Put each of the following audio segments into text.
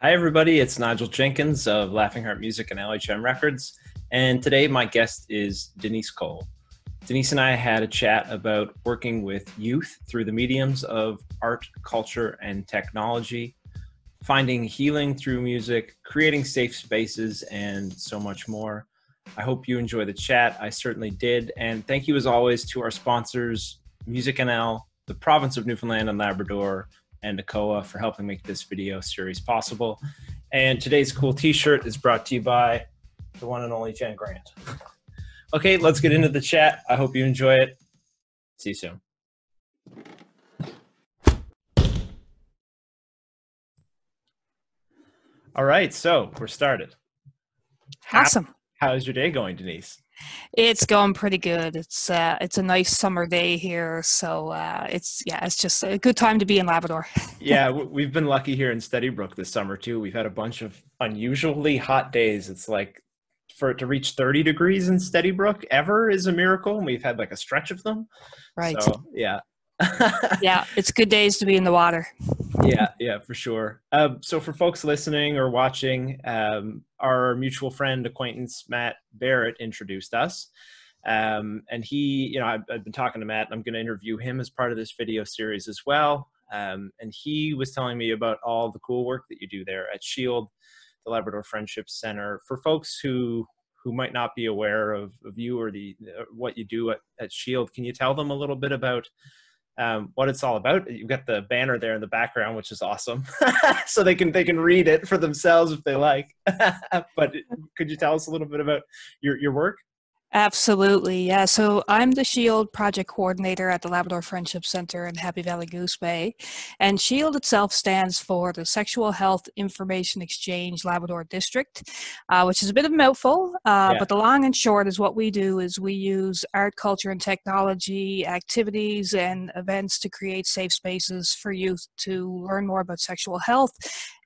Hi, everybody. It's Nigel Jenkins of Laughing Heart Music and LHM Records. And today, my guest is Denise Cole. Denise and I had a chat about working with youth through the mediums of art, culture, and technology, finding healing through music, creating safe spaces, and so much more. I hope you enjoy the chat. I certainly did. And thank you, as always, to our sponsors, Music NL, the province of Newfoundland and Labrador, and ACOA for helping make this video series possible. And today's cool t-shirt is brought to you by the one and only Jen Grant. Okay, let's get into the chat. I hope you enjoy it. See you soon. All right, so we're started. Awesome. How, how's your day going, Denise? It's going pretty good. It's uh, it's a nice summer day here, so uh, it's yeah, it's just a good time to be in Labrador. yeah, we've been lucky here in Steady Brook this summer too. We've had a bunch of unusually hot days. It's like for it to reach 30 degrees in Steady Brook ever is a miracle, and we've had like a stretch of them. Right. So yeah. yeah, it's good days to be in the water. yeah, yeah, for sure. Um, so for folks listening or watching, um, our mutual friend acquaintance Matt Barrett introduced us. Um, and he, you know, I've, I've, been talking to Matt. I'm going to interview him as part of this video series as well. Um, and he was telling me about all the cool work that you do there at Shield, the Labrador Friendship Center. For folks who who might not be aware of, of you or the uh, what you do at, at Shield, can you tell them a little bit about um, what it's all about. You've got the banner there in the background, which is awesome, so they can they can read it for themselves if they like. but could you tell us a little bit about your your work? Absolutely, yeah. So I'm the SHIELD project coordinator at the Labrador Friendship Center in Happy Valley Goose Bay. And SHIELD itself stands for the Sexual Health Information Exchange Labrador District, uh, which is a bit of a mouthful, uh, yeah. but the long and short is what we do is we use art, culture, and technology activities and events to create safe spaces for youth to learn more about sexual health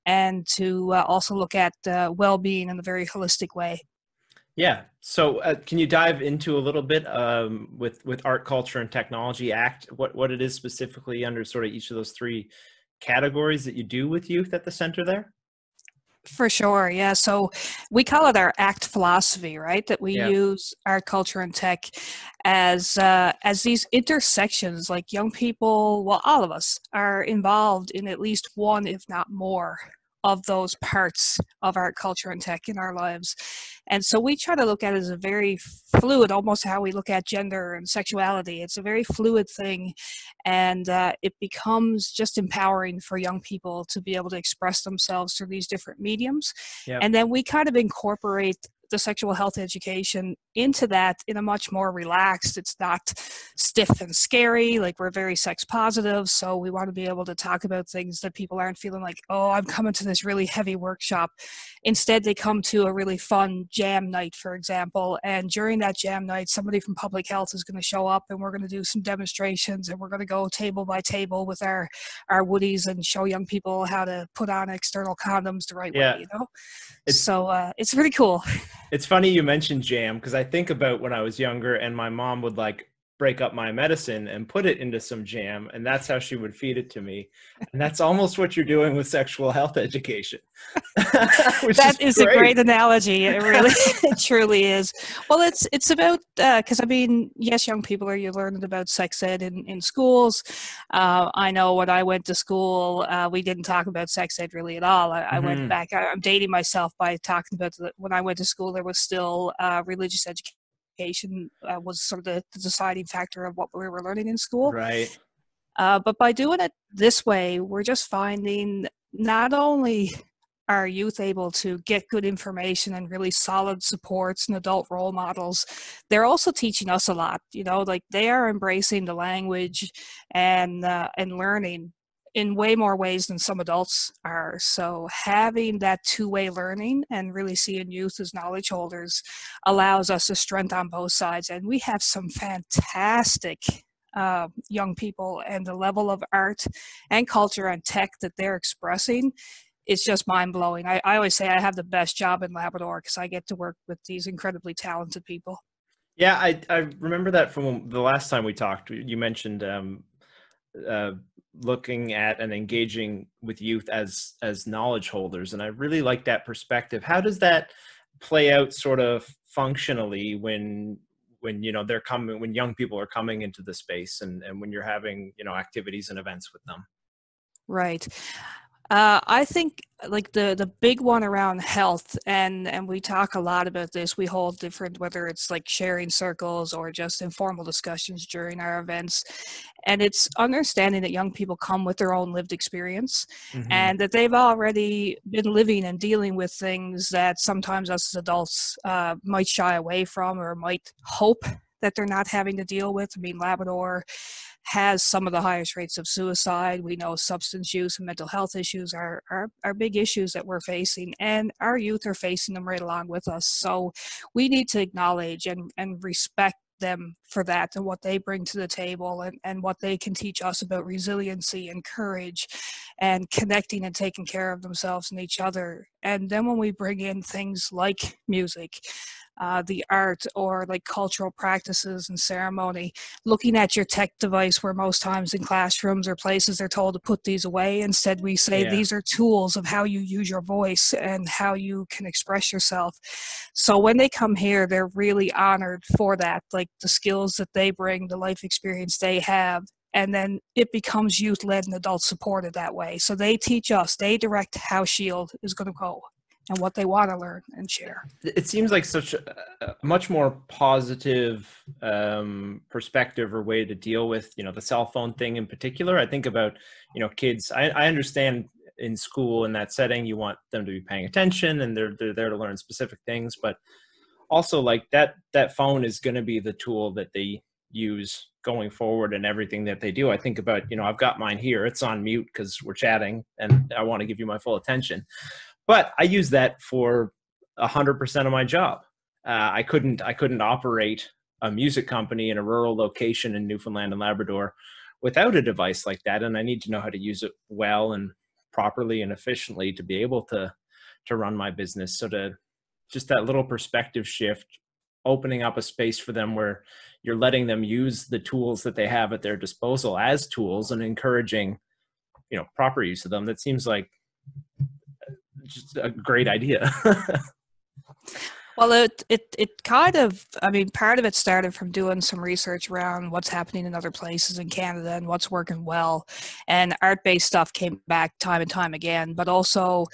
and to uh, also look at uh, well-being in a very holistic way. Yeah. So, uh, can you dive into a little bit um, with with Art, Culture, and Technology Act? What what it is specifically under sort of each of those three categories that you do with youth at the center there? For sure, yeah. So we call it our ACT philosophy, right? That we yeah. use art, culture, and tech as uh, as these intersections. Like young people, well, all of us are involved in at least one, if not more, of those parts of art, culture, and tech in our lives. And so we try to look at it as a very fluid, almost how we look at gender and sexuality. It's a very fluid thing, and uh, it becomes just empowering for young people to be able to express themselves through these different mediums. Yep. And then we kind of incorporate the sexual health education into that in a much more relaxed it's not stiff and scary like we're very sex positive so we want to be able to talk about things that people aren't feeling like oh i'm coming to this really heavy workshop. Instead they come to a really fun jam night for example and during that jam night somebody from public health is going to show up and we're going to do some demonstrations and we're going to go table by table with our our woodies and show young people how to put on external condoms the right yeah. way you know? It's, so uh, it's really cool. It's funny you mentioned jam because I think about when I was younger and my mom would like break up my medicine and put it into some jam and that's how she would feed it to me. And that's almost what you're doing with sexual health education. That is, is a great analogy. It really it truly is. Well it's it's about because uh, i mean yes young people are you learning about sex ed in, in schools. Uh, i know when i went to school uh, we didn't talk about sex ed really at all. I, mm-hmm. I went mm-hmm. back I, am dating myself by talking about the, when i went to school there was still uh, religious education education uh, was sort of the, the, deciding factor of what we were learning in school. Right. Uh, but by doing it this way, we're just finding not only are youth able to get good information and really solid supports and adult role models they're also teaching us a lot you know like they are embracing the language and uh, and learning in way more ways than some adults are. So having that two-way learning and really seeing youth as knowledge holders allows us a strength on both sides. And we have some fantastic uh, young people and the level of art and culture and tech that they're expressing is just mind blowing. I, I always say I have the best job in Labrador because I get to work with these incredibly talented people. Yeah, I, I remember that from the last time we talked. You mentioned um, uh, looking at and engaging with youth as as knowledge holders and i really like that perspective. How does that play out sort of functionally when when you know they're coming when young people are coming into the space and and when you're having you know activities and events with them? Right uh, I think like the the big one around health and and we talk a lot about this we hold different whether it's like sharing circles or just informal discussions during our events and it's understanding that young people come with their own lived experience mm-hmm. and that they've already been living and dealing with things that sometimes us as adults uh, might shy away from or might hope that they're not having to deal with i mean labrador has some of the highest rates of suicide. We know substance use and mental health issues are, are, are big issues that we're facing, and our youth are facing them right along with us. So we need to acknowledge and, and respect them for that and what they bring to the table and, and what they can teach us about resiliency and courage and connecting and taking care of themselves and each other. And then when we bring in things like music, uh, the art or like cultural practices and ceremony, looking at your tech device where most times in classrooms or places they're told to put these away. Instead, we say yeah. these are tools of how you use your voice and how you can express yourself. So when they come here, they're really honored for that, like the skills that they bring, the life experience they have, and then it becomes youth led and adult supported that way. So they teach us, they direct how Shield is going to go and what they want to learn and share. It seems like such a, much more positive um, perspective or way to deal with, you know, the cell phone thing in particular. I think about, you know, kids. I, I understand in school in that setting, you want them to be paying attention and they're they're there to learn specific things, but also like that that phone is going to be the tool that they use going forward and everything that they do. I think about, you know, I've got mine here. It's on mute because we're chatting and I want to give you my full attention but I use that for hundred percent of my job. Uh, I couldn't I couldn't operate a music company in a rural location in Newfoundland and Labrador without a device like that, and I need to know how to use it well and properly and efficiently to be able to to run my business. So to just that little perspective shift, opening up a space for them where you're letting them use the tools that they have at their disposal as tools and encouraging, you know, proper use of them. That seems like just a great idea. Well, it, it it kind of, I mean, part of it started from doing some research around what's happening in other places in Canada and what's working well. And art based stuff came back time and time again, but also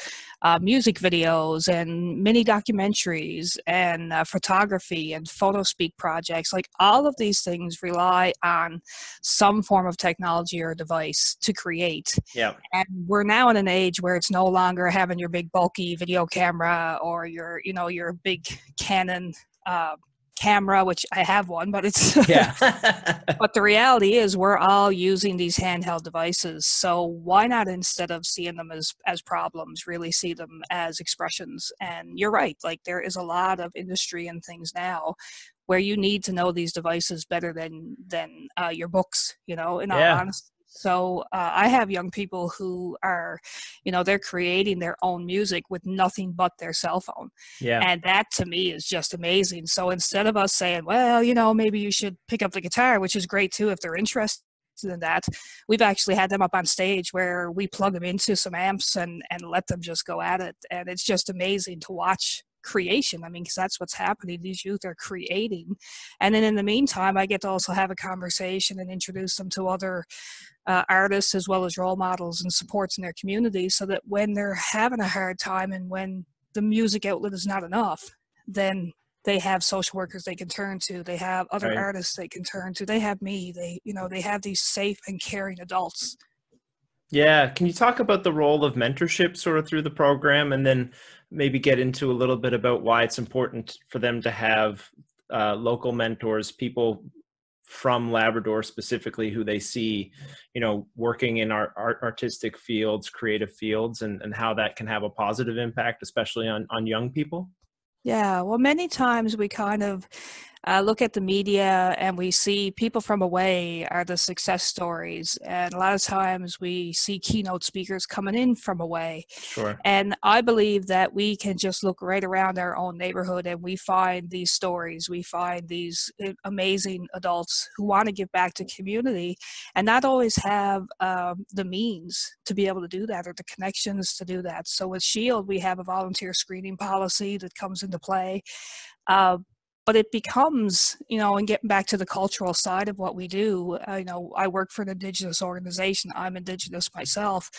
uh, music videos and mini documentaries and uh, photography and photo speak projects. Like all of these things rely on some form of technology or device to create. Yeah. And we're now in an age where it's no longer having your big bulky video camera or your, you know, your big Canon uh, camera, which I have one, but it's yeah. but the reality is we're all using these handheld devices. So why not instead of seeing them as as problems, really see them as expressions? And you're right, like there is a lot of industry and things now where you need to know these devices better than than uh, your books. You know, in yeah. all honesty. So uh, I have young people who are, you know, they're creating their own music with nothing but their cell phone. Yeah. And that to me is just amazing. So instead of us saying, well, you know, maybe you should pick up the guitar, which is great too if they're interested in that, we've actually had them up on stage where we plug them into some amps and and let them just go at it. And it's just amazing to watch creation. I mean, because that's what's happening. These youth are creating. And then in the meantime, I get to also have a conversation and introduce them to other uh, artists as well as role models and supports in their community so that when they're having a hard time and when the music outlet is not enough, then they have social workers they can turn to they have other right. artists they can turn to they have me they you know they have these safe and caring adults yeah can you talk about the role of mentorship sort of through the program and then maybe get into a little bit about why it's important for them to have uh, local mentors people from Labrador specifically who they see, you know, working in our art, artistic fields, creative fields, and, and how that can have a positive impact, especially on, on young people? Yeah, well, many times we kind of uh, look at the media and we see people from away are the success stories. And a lot of times we see keynote speakers coming in from away. Sure. And I believe that we can just look right around our own neighborhood and we find these stories. We find these uh, amazing adults who want to give back to community and not always have um, the means to be able to do that or the connections to do that. So with SHIELD, we have a volunteer screening policy that comes into play. Uh, but it becomes you know and getting back to the cultural side of what we do uh, you know i work for an indigenous organization i'm indigenous myself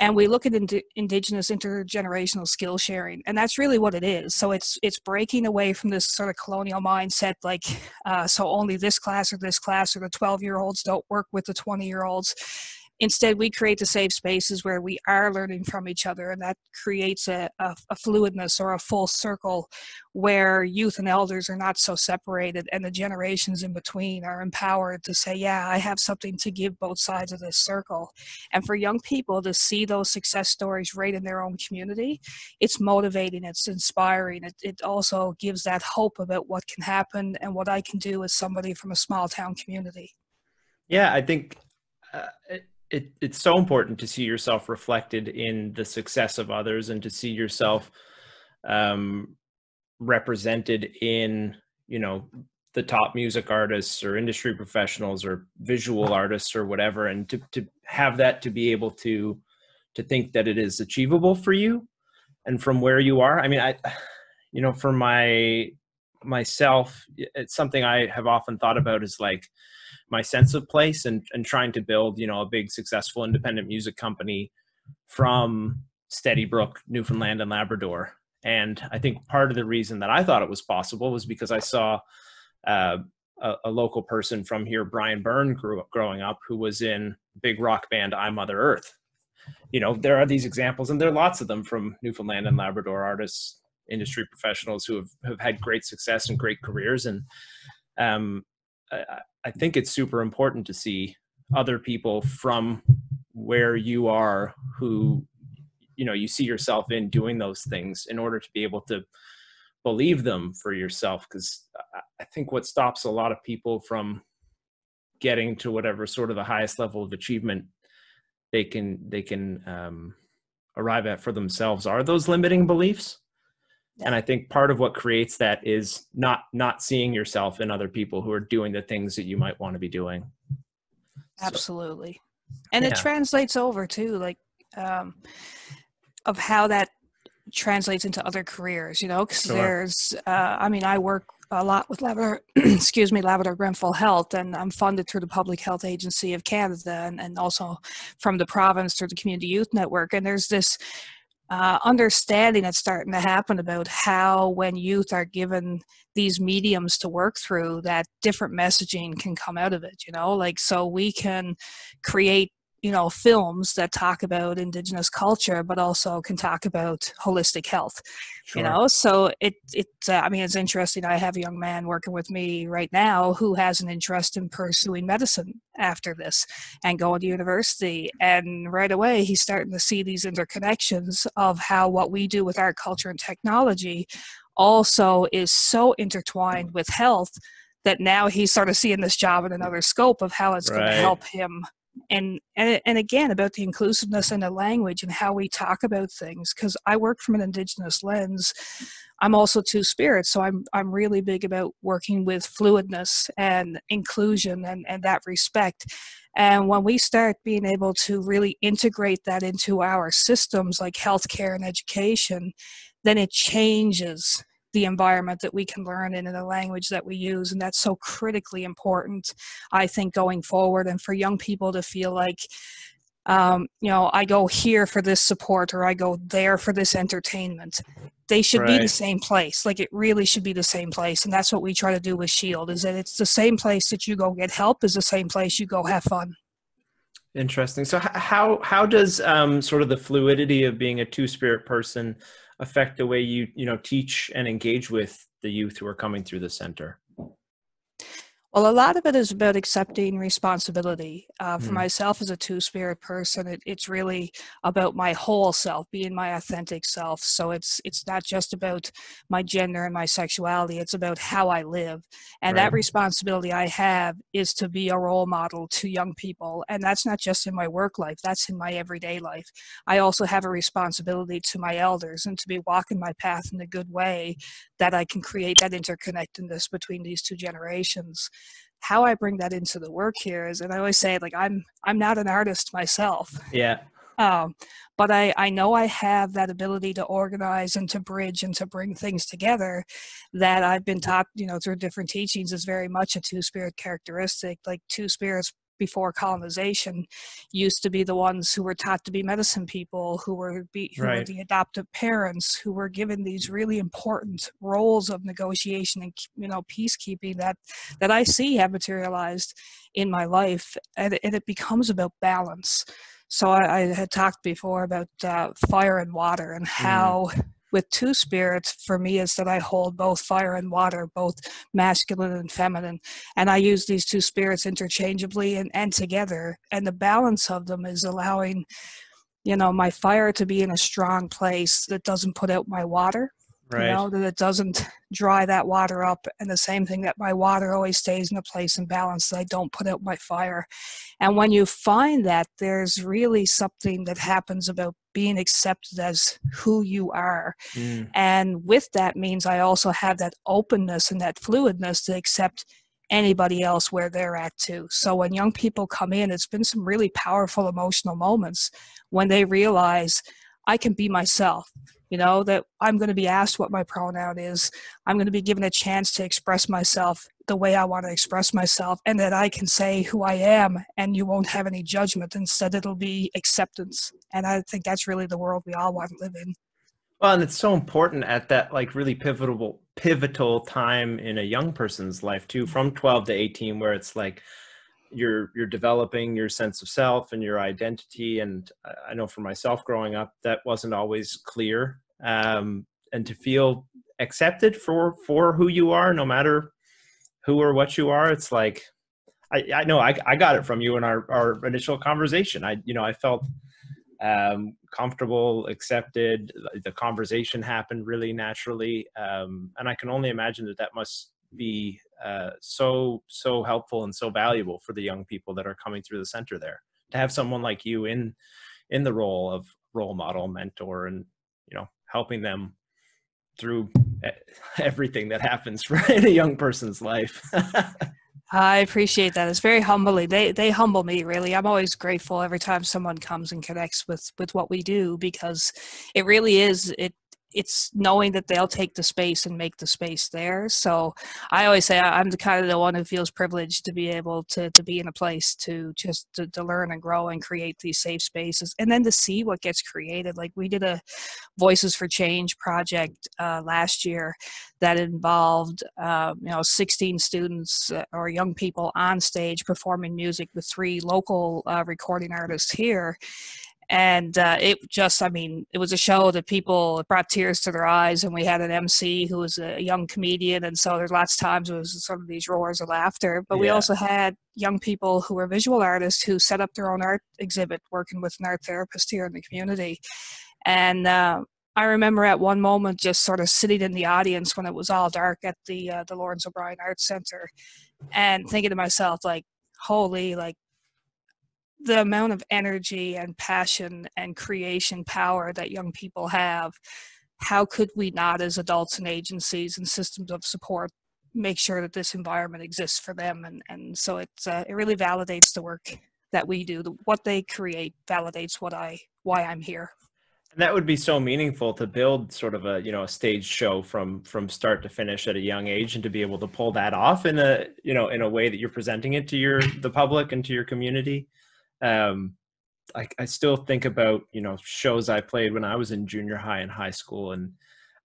and we look at ind- indigenous intergenerational skill sharing and that's really what it is. So it's it's breaking away from this sort of colonial mindset like uh, so only this class or this class or the 12 year olds don't work with the 20 year olds Instead, we create the safe spaces where we are learning from each other, and that creates a, a, a, fluidness or a full circle where youth and elders are not so separated, and the generations in between are empowered to say, Yeah, I have something to give both sides of this circle. And for young people to see those success stories right in their own community, it's motivating, it's inspiring. It, it also gives that hope about what can happen and what I can do as somebody from a small town community. Yeah, I think. Uh, it, it's so important to see yourself reflected in the success of others and to see yourself um, represented in you know the top music artists or industry professionals or visual artists or whatever and to, to have that to be able to to think that it is achievable for you and from where you are. I mean i you know for my myself it's something i have often thought about is like my sense of place and and trying to build you know a big successful independent music company from Steady Brook, Newfoundland and Labrador. And I think part of the reason that I thought it was possible was because I saw uh, a, a, local person from here, Brian Byrne, grew up growing up, who was in big rock band I Mother Earth. You know, there are these examples, and there are lots of them from Newfoundland and Labrador artists, industry professionals who have, have had great success and great careers. And um, I, I think it's super important to see other people from where you are who you know you see yourself in doing those things in order to be able to believe them for yourself. Because i think what stops a lot of people from getting to whatever sort of the highest level of achievement they can they can um, arrive at for themselves are those limiting beliefs and i think part of what creates that is not not seeing yourself in other people who are doing the things that you might want to be doing absolutely so, and yeah. it translates over too like um of how that translates into other careers you know because sure. there's uh i mean i work a lot with Labrador, excuse me, Labrador Grenfell Health, and I'm funded through the Public Health Agency of Canada, and, and also from the province through the Community Youth Network. And there's this uh, understanding that's starting to happen about how when youth are given these mediums to work through that different messaging can come out of it you know? Like so we can create you know films that talk about indigenous culture but also can talk about holistic health sure. you know so it it uh, i mean it's interesting i have a young man working with me right now who has an interest in pursuing medicine after this and going to university and right away he's starting to see these interconnections of how what we do with our culture and technology also is so intertwined with health that now he's sort of seeing this job in another scope of how it's right. going to help him and, and and again about the inclusiveness in the language and how we talk about things because i work from an indigenous lens. I'm also two spirits so i'm i'm really big about working with fluidness and inclusion and and that respect. And when we start being able to really integrate that into our systems like healthcare and education then it changes the environment that we can learn in and the language that we use. And that's so critically important, I think, going forward. And for young people to feel like, um, you know, I go here for this support or I go there for this entertainment. They should right. be the same place. Like it really should be the same place. And that's what we try to do with Shield is that it's the same place that you go get help is the same place you go have fun. Interesting. So how how does um, sort of the fluidity of being a two spirit person affect the way you you know teach and engage with the youth who are coming through the center Well, a lot of it is about accepting responsibility. Uh, for Mm. myself as a two spirit person, it, it's really about my whole self, being my authentic self. So it's it's not just about my gender and my sexuality. It's about how I live, and Right. that responsibility I have is to be a role model to young people. And that's not just in my work life; that's in my everyday life. I also have a responsibility to my elders and to be walking my path in a good way that I can create that interconnectedness between these two generations. How I bring that into the work here is, and I always say, like I'm I'm not an artist myself, Yeah. um, but I I know I have that ability to organize and to bridge and to bring things together that I've been taught, you know, through different teachings is very much a two spirit characteristic. Like two spirits before colonization used to be the ones who were taught to be medicine people, who were be, who were the adoptive parents, who were given these really important roles of negotiation and you know peacekeeping that that I see have materialized in my life, and, it- and it becomes about balance. So I, I had talked before about uh, fire and water and how. With two spirits, for me, is that I hold both fire and water, both masculine and feminine and I use these two spirits interchangeably and, and together. And the balance of them is allowing, you know, my fire to be in a strong place that doesn't put out my water, Right. you know, that it doesn't dry that water up. And the same thing that my water always stays in a place and balance that I don't put out my fire. And when you find that, there's really something that happens about being accepted as who you are Mm. and with that means I also have that openness and that fluidness to accept anybody else where they're at too. So when young people come in, it's been some really powerful emotional moments when they realize I can be myself. You know, that I'm going to be asked what my pronoun is. I'm going to be given a chance to express myself the way I want to express myself, and that I can say who I am, and you won't have any judgment. Instead, it'll be acceptance. And I think that's really the world we all want to live in. Well, and it's so important at that like really pivotal pivotal time in a young person's life too, from 12 to 18, where it's like you're you're developing your sense of self and your identity. And I- know for myself growing up, that wasn't always clear. Um, and to feel accepted for for who you are, no matter who or what you are, it's like I, I know I, I got it from you in our, our initial conversation. I you know I felt um, comfortable, accepted. The conversation happened really naturally, um, and I can only imagine that that must be uh, so so helpful and so valuable for the young people that are coming through the center there. To have someone like you in in the role of role model, mentor, and helping them through everything that happens for in a young person's life. I appreciate that. It's very humbling. They they humble me really. I'm always grateful every time someone comes and connects with with what we do because it really is it it's knowing that they'll take the space and make the space there. So I always say I'm the kind of the one who feels privileged to be able to to be in a place to just to, to learn and grow and create these safe spaces and then to see what gets created. Like we did a Voices for Change project uh, last year that involved uh, you know 16 students uh, or young people on stage performing music with three local uh, recording artists here and uh, it just i mean it was a show that people it brought tears to their eyes and we had an mc who was a young comedian and so there's lots of times it was sort of these roars of laughter. But we also had young people who were visual artists who set up their own art exhibit working with an art therapist here in the community. And uh, I remember at one moment just sort of sitting in the audience when it was all dark at the uh, the Lawrence O'Brien Arts Center, and thinking to myself like, "Holy, like the amount of energy and passion and creation power that young people have. How could we not, as adults and agencies and systems of support, make sure that this environment exists for them?" And and so it's uh, it really validates the work that we do. The, what they create validates what I why I'm here. And that would be so meaningful to build sort of a you know a stage show from from start to finish at a young age, and to be able to pull that off in a you know in a way that you're presenting it to your the public and to your community. Um, I, I still think about you know shows I played when I was in junior high and high school, and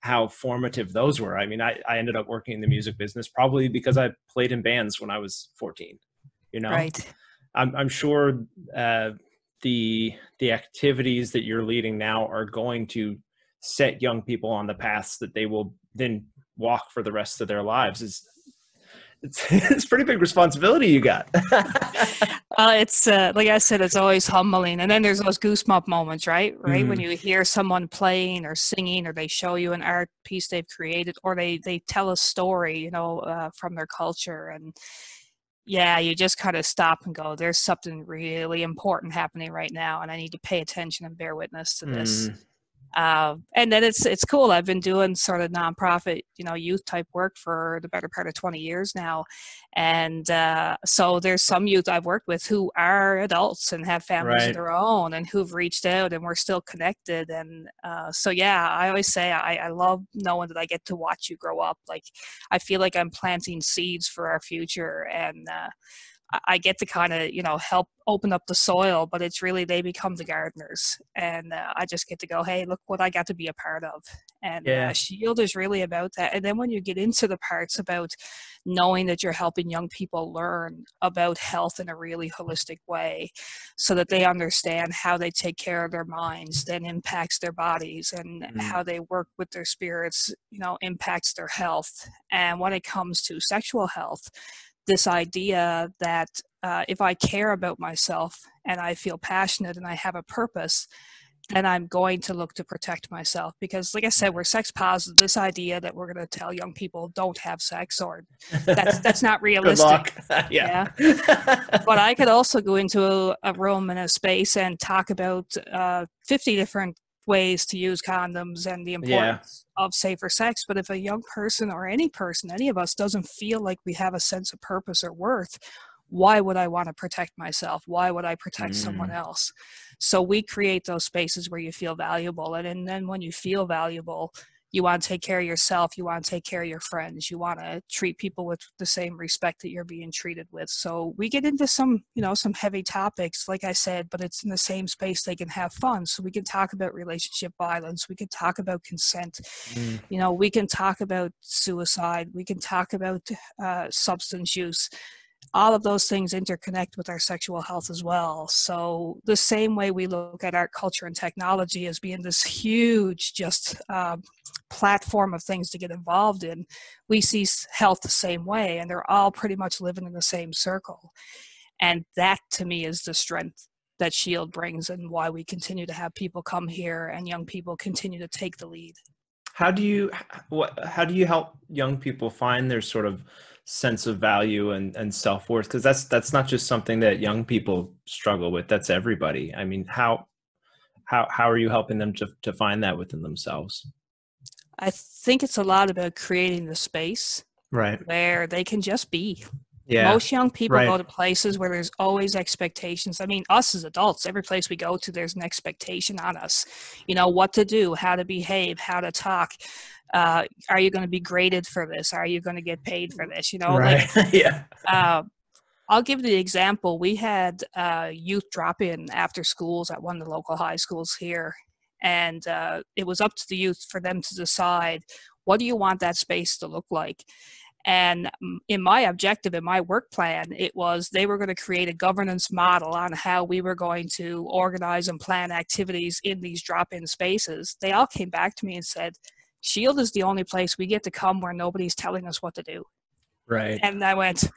how formative those were. I mean, I, I ended up working in the music business probably because I played in bands when I was 14. You know, Right. I'm, I'm sure uh, the the activities that you're leading now are going to set young people on the paths that they will then walk for the rest of their lives. Is it's, it's pretty big responsibility you got. uh, it's uh, like I said, it's always humbling, and then there's those goosebump moments, right? Right mm. when you hear someone playing or singing, or they show you an art piece they've created, or they they tell a story, you know, uh, from their culture, and yeah, you just kind of stop and go, there's something really important happening right now, and I need to pay attention and bear witness to this. Mm. Uh, and then it's it's cool. I've been doing sort of nonprofit, you know, youth type work for the better part of 20 years now, and uh, so there's some youth I've worked with who are adults and have families right. of their own, and who've reached out, and we're still connected. And uh, so, yeah, I always say I, I love knowing that I get to watch you grow up. Like I feel like I'm planting seeds for our future, and uh, I get to kind of, you know, help open up the soil, but it's really they become the gardeners. And uh, I just get to go, hey, look what I got to be a part of. And uh, yeah. uh, Shield is really about that. And then when you get into the parts about knowing that you're helping young people learn about health in a really holistic way so that they understand how they take care of their minds then impacts their bodies and mm. how they work with their spirits, you know, impacts their health. And when it comes to sexual health, this idea that uh, if I care about myself and I feel passionate and I have a purpose, then I'm going to look to protect myself because, like I said, we're sex positive. This idea that we're going to tell young people don't have sex or that's that's not realistic. yeah. yeah. but I could also go into a, a, room and a space and talk about uh, 50 different ways to use condoms and the importance yeah. of safer sex. But if a young person or any person, any of us, doesn't feel like we have a sense of purpose or worth, why would I want to protect myself? Why would I protect mm. someone else? So we create those spaces where you feel valuable. And, and then when you feel valuable, you want to take care of yourself you want to take care of your friends you want to treat people with the same respect that you're being treated with. So we get into some you know some heavy topics like i said but it's in the same space they can have fun. So we can talk about relationship violence we can talk about consent mm. you know we can talk about suicide we can talk about uh, substance use all of those things interconnect with our sexual health as well. So, the same way we look at art, culture, and technology as being this huge, just uh, platform of things to get involved in, we see health the same way, and they're all pretty much living in the same circle. And that to me is the strength that Shield brings, and why we continue to have people come here and young people continue to take the lead. How do you what? How do you help young people find their sort of sense of value and, and self-worth because that's that's not just something that young people struggle with that's everybody i mean how how how are you helping them to, to find that within themselves i think it's a lot about creating the space right where they can just be yeah. Most young people right. go to places where there's always expectations. I mean, us as adults, every place we go to, there's an expectation on us. You know, what to do, how to behave, how to talk uh, are you going to be graded for this? Are you going to get paid for this? You know, right? Like, yeah. Uh, I'll give you the example. We had uh, youth drop in after schools at one of the local high schools here, and uh, it was up to the youth for them to decide what do you want that space to look like. And in my objective, in my work plan, it was they were going to create a governance model on how we were going to organize and plan activities in these drop in spaces. They all came back to me and said, Shield is the only place we get to come where nobody's telling us what to do. Right. And I went,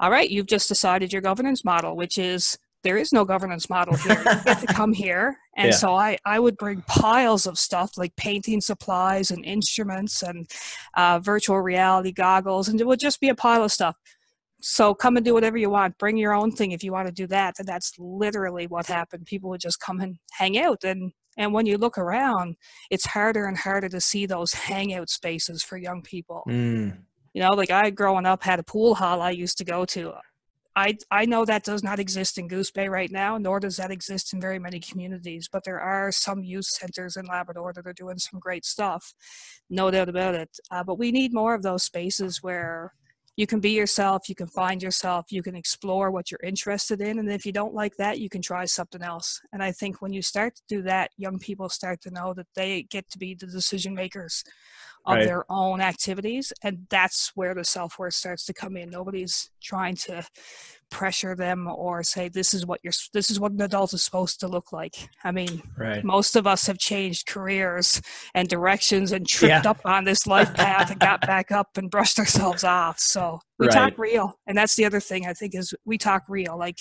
all right, you've just decided your governance model, which is there is no governance model here. You get to come here. And yeah. so I, I would bring piles of stuff like painting supplies and instruments and uh, virtual reality goggles, and it would just be a pile of stuff. So come and do whatever you want. Bring your own thing if you want to do that. And that's literally what happened. People would just come and hang out. And and when you look around, it's harder and harder to see those hangout spaces for young people. Mm. You know, like I growing up had a pool hall I used to go to. I I know that does not exist in Goose Bay right now, nor does that exist in very many communities. But there are some youth centers in Labrador that are doing some great stuff, no doubt about it. Uh, but we need more of those spaces where you can be yourself, you can find yourself, you can explore what you're interested in. And if you don't like that, you can try something else. And I think when you start to do that, young people start to know that they get to be the decision makers of right. their own activities. And that's where the self worth starts to come in. Nobody's trying to pressure them or say this is what you're this is what an adult is supposed to look like i mean right. most of us have changed careers and directions and tripped Yeah. up on this life path and got back up and brushed ourselves off so we talk real and that's the other thing i think is we talk real like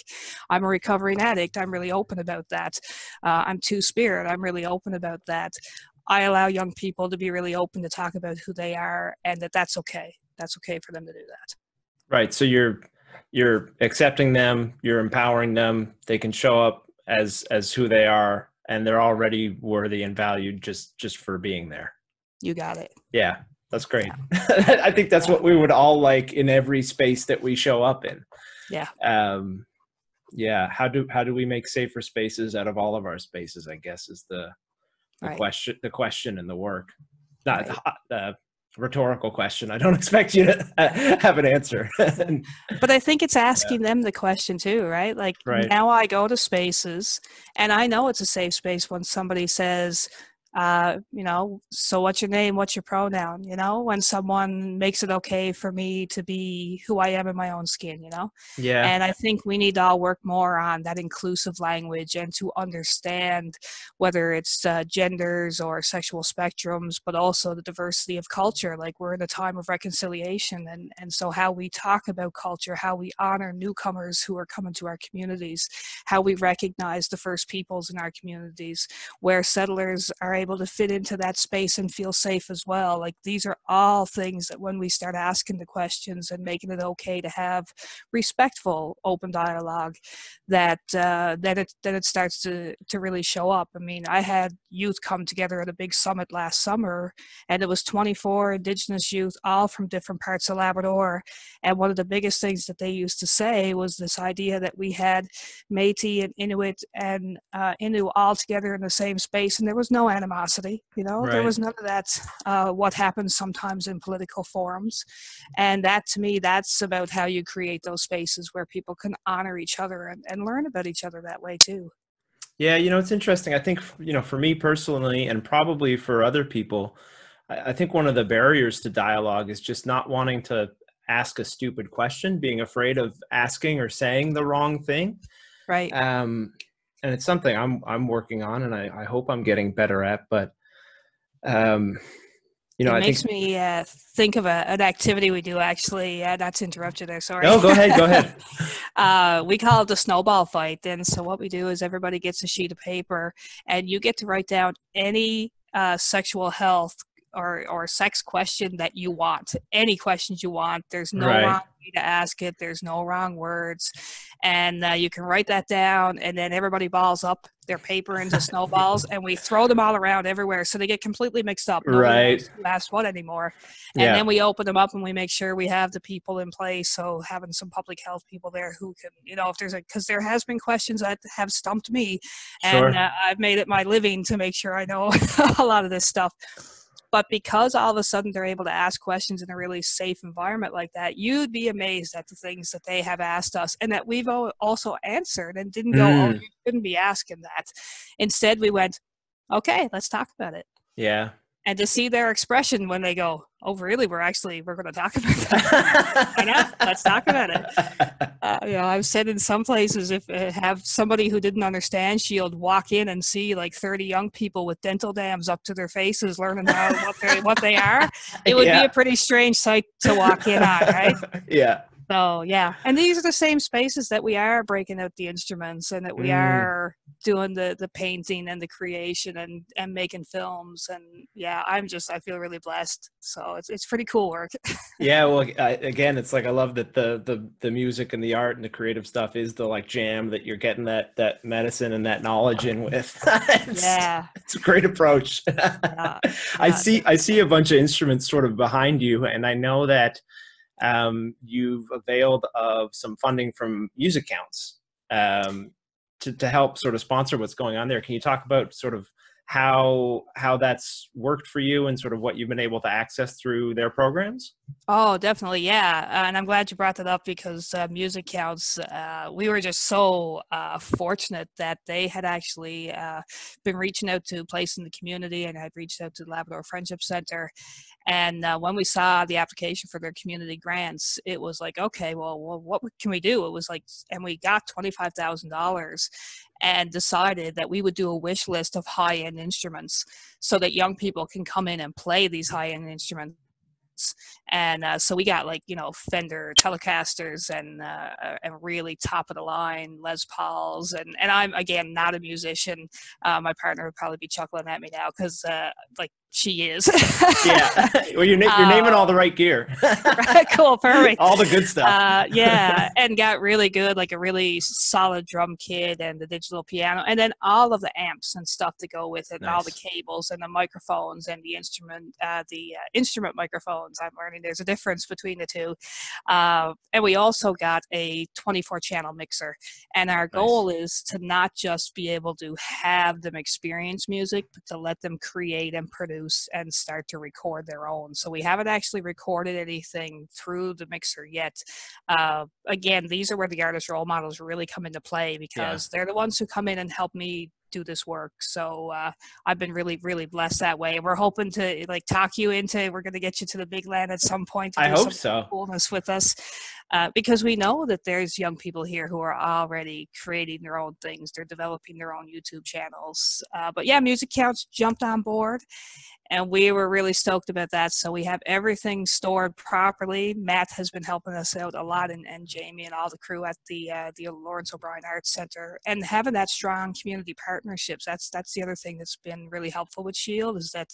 i'm a recovering addict i'm really open about that uh, i'm two spirit i'm really open about that i allow young people to be really open to talk about who they are and that that's okay that's okay for them to do that Right. So you're you're accepting them, you're empowering them. They can show up as as who they are, and they're already worthy and valued just just for being there. you got it Yeah, that's great. I think that's what we would all like in every space that we show up in. Yeah. Um, yeah. How do how do we make safer spaces out of all of our spaces? I guess is the the Right. question the question and the work. Not Right. the rhetorical question. I don't expect you to have an answer. but I think it's asking them the question too, right? Like Right. now I go to spaces and I know it's a safe space when somebody says, uh, you know, so what's your name? What's your pronoun? You know, when someone makes it okay for me to be who I am in my own skin, you know? yeah. And I think we need to all work more on that inclusive language and to understand whether it's uh, genders or sexual spectrums, but also the diversity of culture. Like we're in a time of reconciliation, and and so how we talk about culture, how we honor newcomers who are coming to our communities, how we recognize the first peoples in our communities, where settlers are able to fit into that space and feel safe as well. Like these are all things that when we start asking the questions and making it okay to have respectful open dialogue that uh, that it that it starts to to really show up i mean i had youth come together at a big summit last summer and it was 24 indigenous youth all from different parts of labrador and one of the biggest things that they used to say was this idea that we had metis and inuit and uh, innu all together in the same space and there was no animosity you know? There was none of that uh, what happens sometimes in political forums. And that to me that's about how you create those spaces where people can honor each other and, and learn about each other that way too. Yeah, you know, it's interesting. I think, you know, for me personally, and probably for other people, I, I think one of the barriers to dialogue is just not wanting to ask a stupid question, being afraid of asking or saying the wrong thing. right. Um, and it's something I'm I'm working on, and I, I hope I'm getting better at. But, um, you know, it I makes think. me uh, think of a, an activity we do actually uh, not to interrupt you there sorry No, go ahead, go ahead. uh, we call it the snowball fight and so what we do is everybody gets a sheet of paper and you get to write down any uh, sexual health or, or sex question that you want any questions you want there's no Right. wrong way to ask it there's no wrong words and uh, you can write that down and then everybody balls up their paper into snowballs and we throw them all around everywhere so they get completely mixed up Nobody Right. asked what anymore and Yeah. then we open them up and we make sure we have the people in place so having some public health people there who can you know if there's a because there has been questions that have stumped me Sure. and uh, i've made it my living to make sure i know a lot of this stuff but because all of a sudden they're able to ask questions in a really safe environment like that you'd be amazed at the things that they have asked us and that we've also answered and didn't go oh Mm. you shouldn't be asking that instead we went okay let's talk about it Yeah. And to see their expression when they go, "Oh, really? We're actually we're going to talk about that." Why not? Let's talk about it. Uh, you know, I've said in some places if uh, have somebody who didn't understand Shield walk in and see like thirty young people with dental dams up to their faces, learning how what they what they are, it would Yeah. be a pretty strange sight to walk in on, right? yeah. So yeah, and these are the same spaces that we are breaking out the instruments and that we Mm. are doing the the painting and the creation and and making films and yeah, I'm just I feel really blessed. So it's it's pretty cool work. Yeah, well, I, again, it's like I love that the the the music and the art and the creative stuff is the like jam that you're getting that that medicine and that knowledge in with. it's, yeah, it's a great approach. yeah, I see I see a bunch of instruments sort of behind you, and I know that um, you've availed of some funding from MusiCounts um, to to help sort of sponsor what's going on there. Can you talk about sort of how how that's worked for you and sort of what you've been able to access through their programs? Oh, definitely, yeah. Uh, and I'm glad you brought that up because uh, MusiCounts, uh, we were just so uh, fortunate that they had actually uh, been reaching out to places in the community and had reached out to the Labrador Friendship Center. And when we saw the application for their community grants, it was like, okay, well, well what can we do? It was like, and we got $25,000 and decided that we would do a wish list of high end instruments so that young people can come in and play these high end instruments and uh, so we got like you know Fender Telecasters and uh, and really top of the line Les Pauls and and I'm again not a musician. Uh, my partner would probably be chuckling at me now because uh, like she is. yeah. Well, you're, na- you're naming all the right gear. right, cool, perfect. all the good stuff. Uh, yeah, and got really good, like a really solid drum kit and the digital piano, and then all of the amps and stuff to go with it, nice. and all the cables and the microphones and the instrument, uh, the uh, instrument microphones. I'm learning there's a difference between the two. Uh, and we also got a 24 channel mixer, and our goal is to not just be able to have them experience music, but to let them create and produce produce and start to record their own. So we haven't actually recorded anything through the mixer yet. Uh, again, these are where the artist role models really come into play because yeah. they're the ones who come in and help me do this work. So uh, I've been really, really blessed that way. And we're hoping to like talk you into. We're going to get you to the big land at some point. I hope so. Coolness with us, uh, because we know that there's young people here who are already creating their own things. They're developing their own YouTube channels. Uh, but yeah, MusiCounts jumped on board, and we were really stoked about that. So we have everything stored properly. Matt has been helping us out a lot, and, and Jamie and all the crew at the uh, the Lawrence O'Brien Arts Center, and having that strong community partnerships. That's that's the other thing that's been really helpful with Shield is that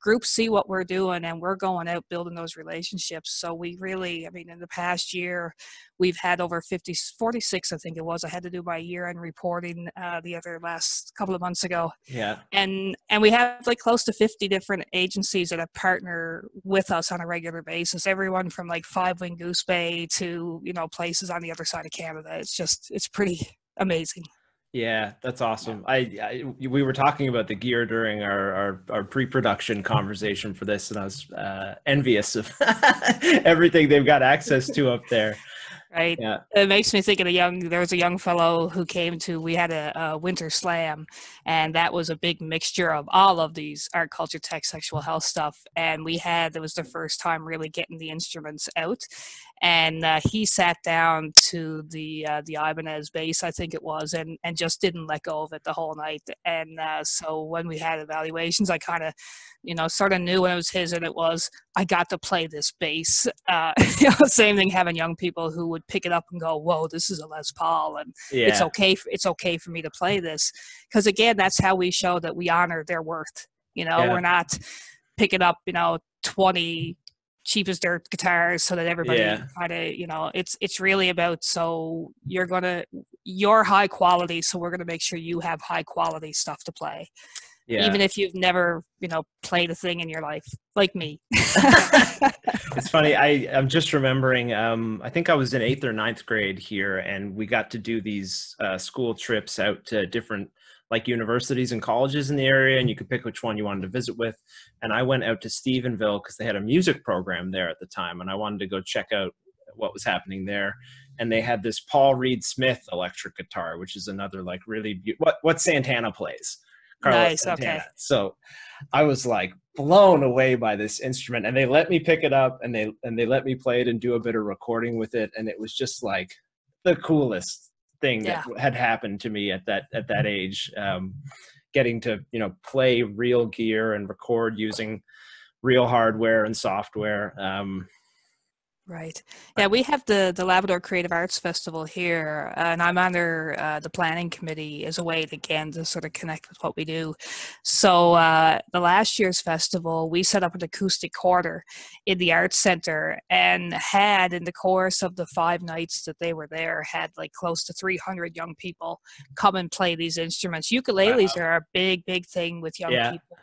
groups see what we're doing, and we're going out building those relationships. So we really, I mean, in the past year, we've had over 50, 46, I think it was. I had to do my year-end reporting uh, the other last couple of months ago. Yeah, and and we have like close to 50 different different agencies that have partner with us on a regular basis. Everyone from like Five Wing Goose Bay to you know places on the other side of Canada. It's just it's pretty amazing. Yeah, that's awesome. I, I, we were talking about the gear during our our, our pre-production conversation for this, and I was uh, envious of everything they've got access to up there right? Yeah. It makes me think of a young. There was a young fellow who came to. We had a, a, winter slam, and that was a big mixture of all of these art, culture, tech, sexual health stuff. And we had. It was the first time really getting the instruments out, and uh, he sat down to the uh, the Ibanez bass, I think it was, and and just didn't let go of it the whole night. And uh, so when we had evaluations, I kind of, you know, sort of knew when it was his, and it was I got to play this bass. Uh, you know, same thing having young people who would pick it up and go, "Whoa, this is a Les Paul," and yeah. it's okay. For, it's okay for me to play this because again, that's how we show that we honor their worth. You know, yeah. we're not picking up, you know, 20 cheapest dirt guitars so that everybody yeah. kind of you know it's it's really about so you're gonna you're high quality so we're gonna make sure you have high quality stuff to play yeah. even if you've never you know played a thing in your life like me it's funny i i'm just remembering um i think i was in eighth or ninth grade here and we got to do these uh, school trips out to different like universities and colleges in the area, and you could pick which one you wanted to visit with. And I went out to Stephenville because they had a music program there at the time, and I wanted to go check out what was happening there. And they had this Paul Reed Smith electric guitar, which is another like really be- what what Santana plays. Carlos nice. Santana. Okay. So I was like blown away by this instrument, and they let me pick it up, and they and they let me play it and do a bit of recording with it, and it was just like the coolest thing yeah. that had happened to me at that at that age um, getting to you know play real gear and record using real hardware and software um, Right. Yeah, we have the the Labrador Creative Arts Festival here, uh, and I'm under uh, the planning committee as a way to, again to sort of connect with what we do. So uh, the last year's festival, we set up an acoustic quarter in the arts center, and had in the course of the five nights that they were there, had like close to 300 young people come and play these instruments. Ukuleles wow. are a big, big thing with young yeah. people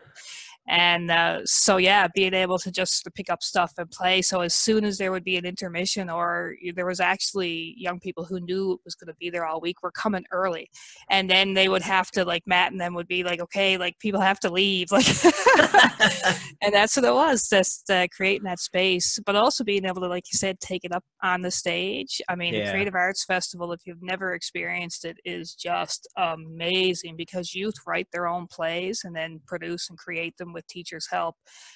and uh, so yeah being able to just pick up stuff and play. So as soon as there would be an intermission or there was actually young people who knew it was going to be there all week were coming early. And then they would have to like matt and them would be like okay like people have to leave. Like and that's what it was just uh, creating that space but also being able to like you said take it up on the stage. I mean yeah. creative arts festival if you've never experienced it is just amazing because youth write their own plays and then produce and create them with teachers help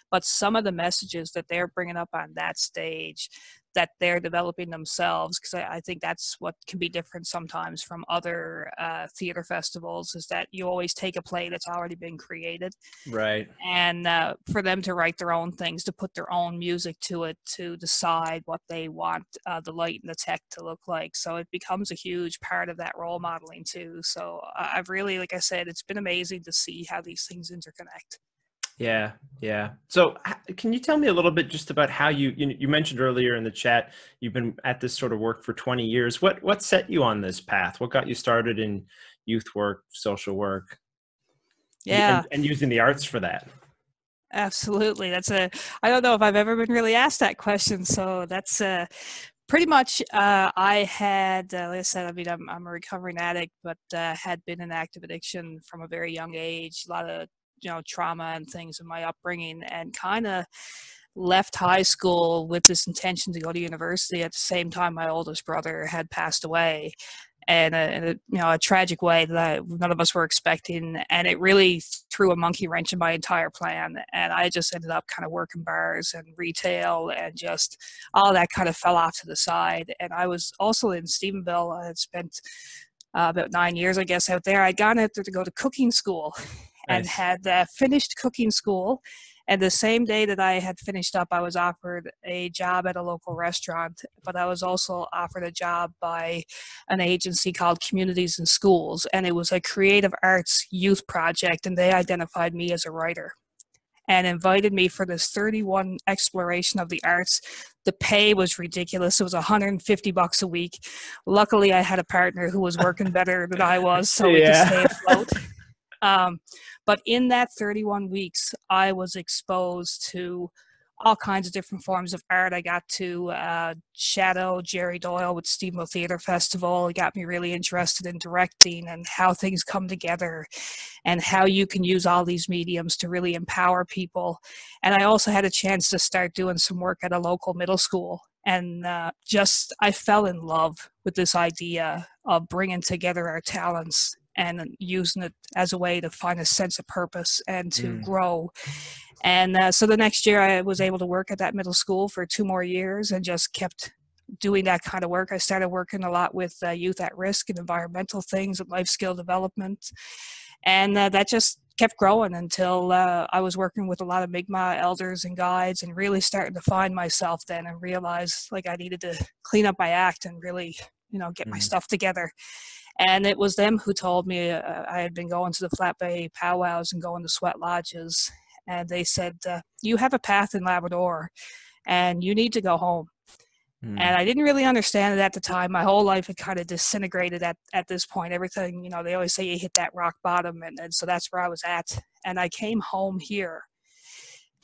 but some of the messages that they're bringing up on that stage that they're developing themselves because I, I, think that's what can be different sometimes from other uh, theater festivals is that you always take a play that's already been created. Right. And uh, for them to write their own things to put their own music to it to decide what they want uh, the light and the tech to look like. So it becomes a huge part of that role modeling too. So i've really like i said it's been amazing to see how these things interconnect yeah, yeah. So, can you tell me a little bit just about how you you, you mentioned earlier in the chat you've been at this sort of work for 20 years. What what set you on this path? What got you started in youth work, social work? Yeah, and, and using the arts for that. Absolutely. That's a I don't know if I've ever been really asked that question, so that's a pretty much uh, i had uh, like i said i mean i'm, I'm a recovering addict but uh, had been in active addiction from a very young age a lot of you know trauma and things in my upbringing and kind of left high school with this intention to go to university. At the same time my oldest brother had passed away and a, a, you know a tragic way that none of us were expecting and it really threw a monkey wrench in my entire plan and i just ended up kind of working bars and retail and just all that kind of fell off to the side and i was also in stephenville. I had spent uh, about nine years i guess out there. I'd gone out there to go to cooking school and had uh, finished cooking school. And the same day that I had finished up, I was offered a job at a local restaurant, but I was also offered a job by an agency called Communities and Schools. And it was a creative arts youth project, and they identified me as a writer and invited me for this 31 exploration of the arts. The pay was ridiculous. It was 150 bucks a week. Luckily, I had a partner who was working better than I was, so yeah. we could stay afloat. Um, but in that 31 weeks, I was exposed to all kinds of different forms of art. I got to uh, shadow Jerry Doyle with Stephenville Theatre Festival. It got me really interested in directing and how things come together and how you can use all these mediums to really empower people. And I also had a chance to start doing some work at a local middle school. And uh, just, I fell in love with this idea of bringing together our talents and using it as a way to find a sense of purpose and to mm. grow. And uh, so the next year, I was able to work at that middle school for two more years and just kept doing that kind of work. I started working a lot with uh, youth at risk and environmental things and life skill development. And uh, that just kept growing until uh, I was working with a lot of Mi'kmaq elders and guides and really starting to find myself then and realize like I needed to clean up my act and really, you know, get mm. my stuff together. And it was them who told me uh, I had been going to the Flat Bay powwows and going to sweat lodges. And they said, uh, You have a path in Labrador and you need to go home. Mm. And I didn't really understand it at the time. My whole life had kind of disintegrated at, at this point. Everything, you know, they always say you hit that rock bottom. And, and so that's where I was at. And I came home here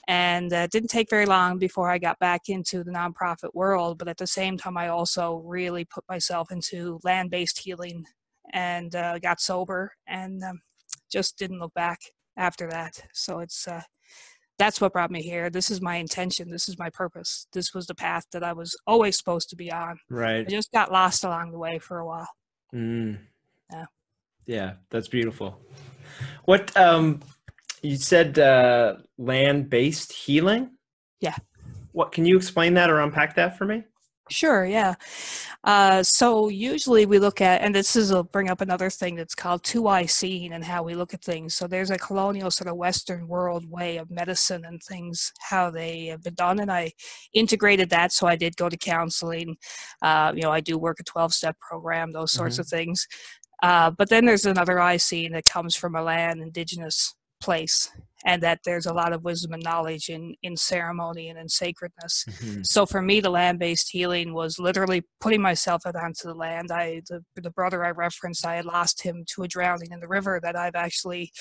and uh, it didn't take very long before I got back into the nonprofit world. But at the same time, I also really put myself into land based healing and uh, got sober and um, just didn't look back after that. So it's uh, that's what brought me here. This is my intention. This is my purpose. This was the path that I was always supposed to be on. Right. I just got lost along the way for a while. Mm. Yeah. Yeah, that's beautiful. What um you said uh land-based healing? Yeah. What can you explain that or unpack that for me? Sure, yeah. Uh, so usually we look at, and this is will bring up another thing that's called two-eyed seeing and how we look at things. So there's a colonial sort of Western world way of medicine and things, how they have been done. And I integrated that. So I did go to counseling. Uh, you know, I do work a 12 step program, those sorts mm-hmm. of things. Uh, but then there's another eye seeing that comes from a land indigenous place and that there's a lot of wisdom and knowledge in in ceremony and in sacredness mm-hmm. so for me the land-based healing was literally putting myself out onto the land i the, the brother i referenced i had lost him to a drowning in the river that i've actually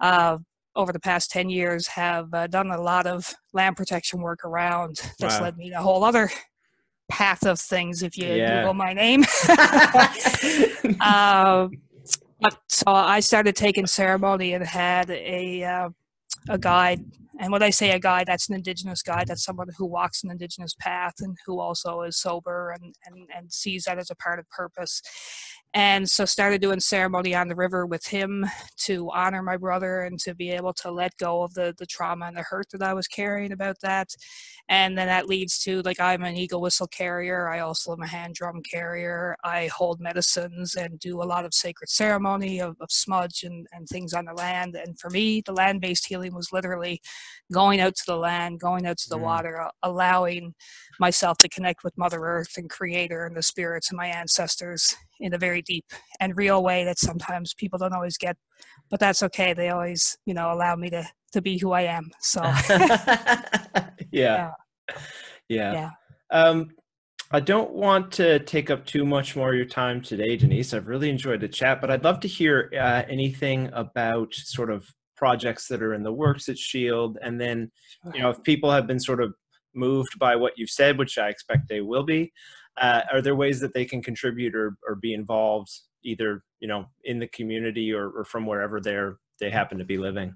uh, over the past 10 years have uh, done a lot of land protection work around that's wow. led me to a whole other path of things if you yeah. google my name uh, so I started taking ceremony and had a uh, a guide And when I say a guide, that's an indigenous guide. That's someone who walks an indigenous path and who also is sober and, and, and sees that as a part of purpose. And so started doing ceremony on the river with him to honor my brother and to be able to let go of the, the trauma and the hurt that I was carrying about that. And then that leads to like I'm an eagle whistle carrier. I also am a hand drum carrier. I hold medicines and do a lot of sacred ceremony of, of smudge and, and things on the land. And for me, the land based healing was literally going out to the land, going out to the mm. water, allowing myself to connect with Mother Earth and Creator and the spirits and my ancestors in a very deep and real way that sometimes people don't always get. But that's okay. They always, you know, allow me to to be who I am. So yeah. yeah. Yeah. yeah. Um, I don't want to take up too much more of your time today, Denise. I've really enjoyed the chat, but I'd love to hear uh, anything about sort of projects that are in the works at Shield, and then you know if people have been sort of moved by what you've said, which I expect they will be, uh, are there ways that they can contribute or, or be involved either you know in the community or, or from wherever they're they happen to be living?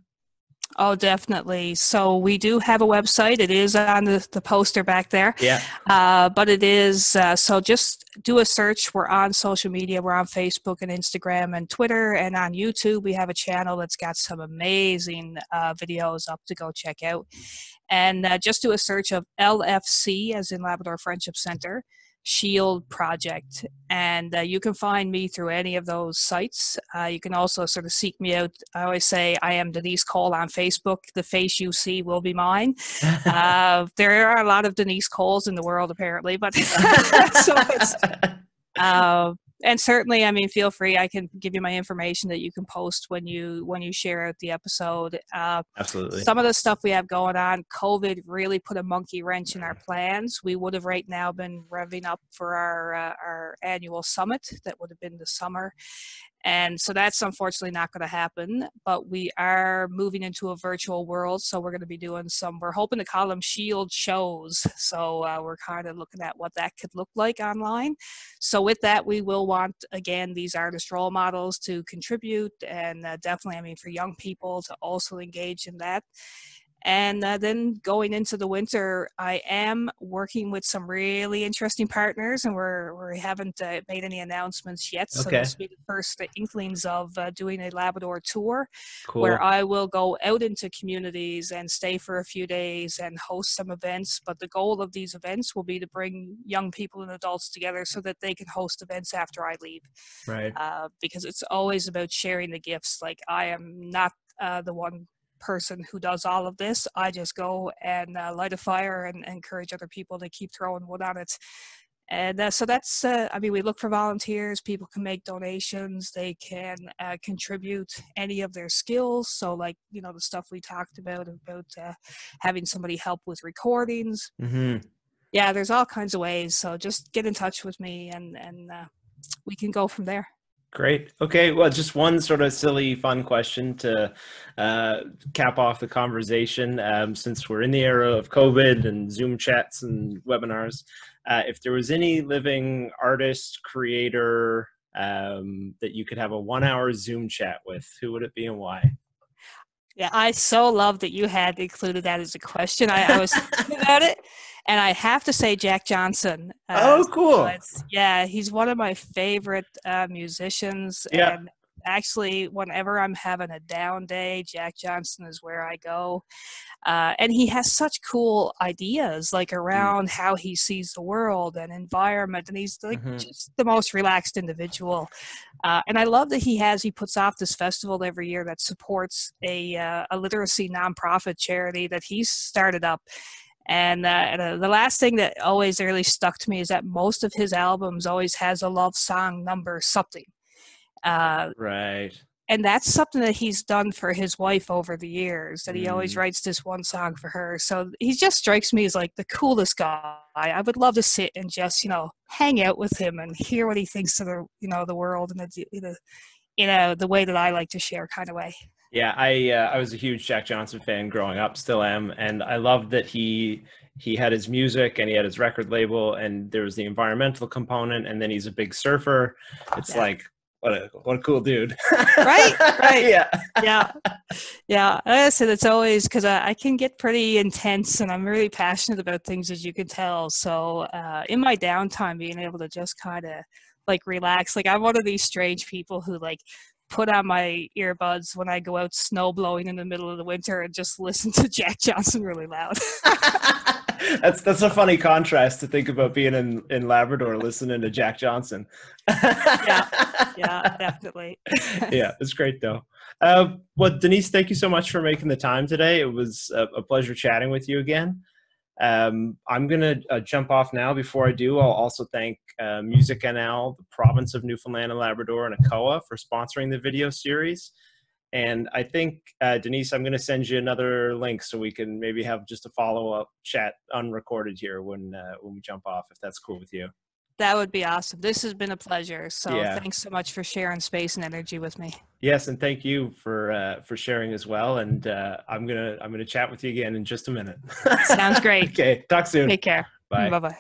Oh, definitely. So we do have a website. It is on the, the poster back there. Yeah. Uh, but it is, uh, so just do a search. We're on social media. We're on Facebook and Instagram and Twitter and on YouTube. We have a channel that's got some amazing uh, videos up to go check out. And uh, just do a search of LFC, as in Labrador Friendship Center. Shield project. And uh, you can find me through any of those sites. Uh, you can also sort of seek me out. I always say I am Denise Cole on Facebook. The face you see will be mine. uh, there are a lot of Denise Coles in the world, apparently, but so it's. Uh, and certainly i mean feel free i can give you my information that you can post when you when you share out the episode. Uh, absolutely. some of the stuff we have going on covid really put a monkey wrench in our plans. We would have right now been revving up for our uh, our annual summit that would have been the summer and so that's unfortunately not going to happen, but we are moving into a virtual world. So we're going to be doing some, we're hoping to call them shield shows. So uh, we're kind of looking at what that could look like online. So with that, we will want, again, these artist role models to contribute and uh, definitely, I mean, for young people to also engage in that. And uh, then going into the winter, I am working with some really interesting partners, and we're we haven't uh, made any announcements yet. So this will be the first inklings of uh, doing a Labrador tour, cool. where I will go out into communities and stay for a few days and host some events. But the goal of these events will be to bring young people and adults together so that they can host events after I leave. Right. Uh, because it's always about sharing the gifts. Like I am not uh, the one person who does all of this. I just go and uh, light a fire and, and, encourage other people to keep throwing wood on it. And uh, so that's, uh, I mean, we look for volunteers. People can make donations. They can uh, contribute any of their skills. So, like, you know, the stuff we talked about, about uh, having somebody help with recordings. Mm-hmm. Yeah, there's all kinds of ways. So just get in touch with me and, and uh, we can go from there. Great. Okay. Well, just one sort of silly, fun question to uh, cap off the conversation. Um, since we're in the era of COVID and Zoom chats and webinars, uh, if there was any living artist, creator um, that you could have a one-hour Zoom chat with, who would it be and why? Yeah, I so love that you had included that as a question. I, I was thinking about it, and I have to say Jack Johnson. Uh, oh, cool! Yeah, he's one of my favorite uh, musicians. Yeah. And actually, whenever I'm having a down day, Jack Johnson is where I go. Uh, and he has such cool ideas, like mm. around mm. how he sees the world and environment, and he's like mm-hmm. just the most relaxed individual. Uh, and I love that he has he puts off this festival every year that supports a uh, a literacy nonprofit charity that he's started up. And, uh, uh, the last thing that always really stuck to me is that most of his albums always has a love song number something. Uh, right. And that's something that he's done for his wife over the years. That he mm. always writes this one song for her. So he just strikes me as like the coolest guy. I would love to sit and just you know hang out with him and hear what he thinks of the you know the world the in the you know the way that I like to share kind of way. Yeah, I uh, I was a huge Jack Johnson fan growing up, still am, and I love that he he had his music and he had his record label, and there was the environmental component, and then he's a big surfer. It's yeah. like what a what a cool dude. right, right. yeah, yeah, yeah. I said it's always because I, I, can get pretty intense, and I'm really passionate about things, as you can tell. So uh, in my downtime, being able to just kind of like relax. Like I'm one of these strange people who like put on my earbuds when I go out snow blowing in the middle of the winter and just listen to Jack Johnson really loud. that's that's a funny contrast to think about being in in Labrador listening to Jack Johnson. yeah, yeah, definitely. yeah, it's great though. Uh, well, Denise, thank you so much for making the time today. It was a, a pleasure chatting with you again. Um, I'm going to uh, jump off now. Before I do, I'll also thank uh, Music NL, the province of Newfoundland and Labrador, and ACOA for sponsoring the video series. And I think, uh, Denise, I'm going to send you another link so we can maybe have just a follow up chat unrecorded here when, uh, when we jump off, if that's cool with you. That would be awesome. This has been a pleasure. So yeah. thanks so much for sharing space and energy with me. Yes, and thank you for uh, for sharing as well. And uh, I'm gonna I'm gonna chat with you again in just a minute. Sounds great. okay, talk soon. Take care. Bye. Bye bye.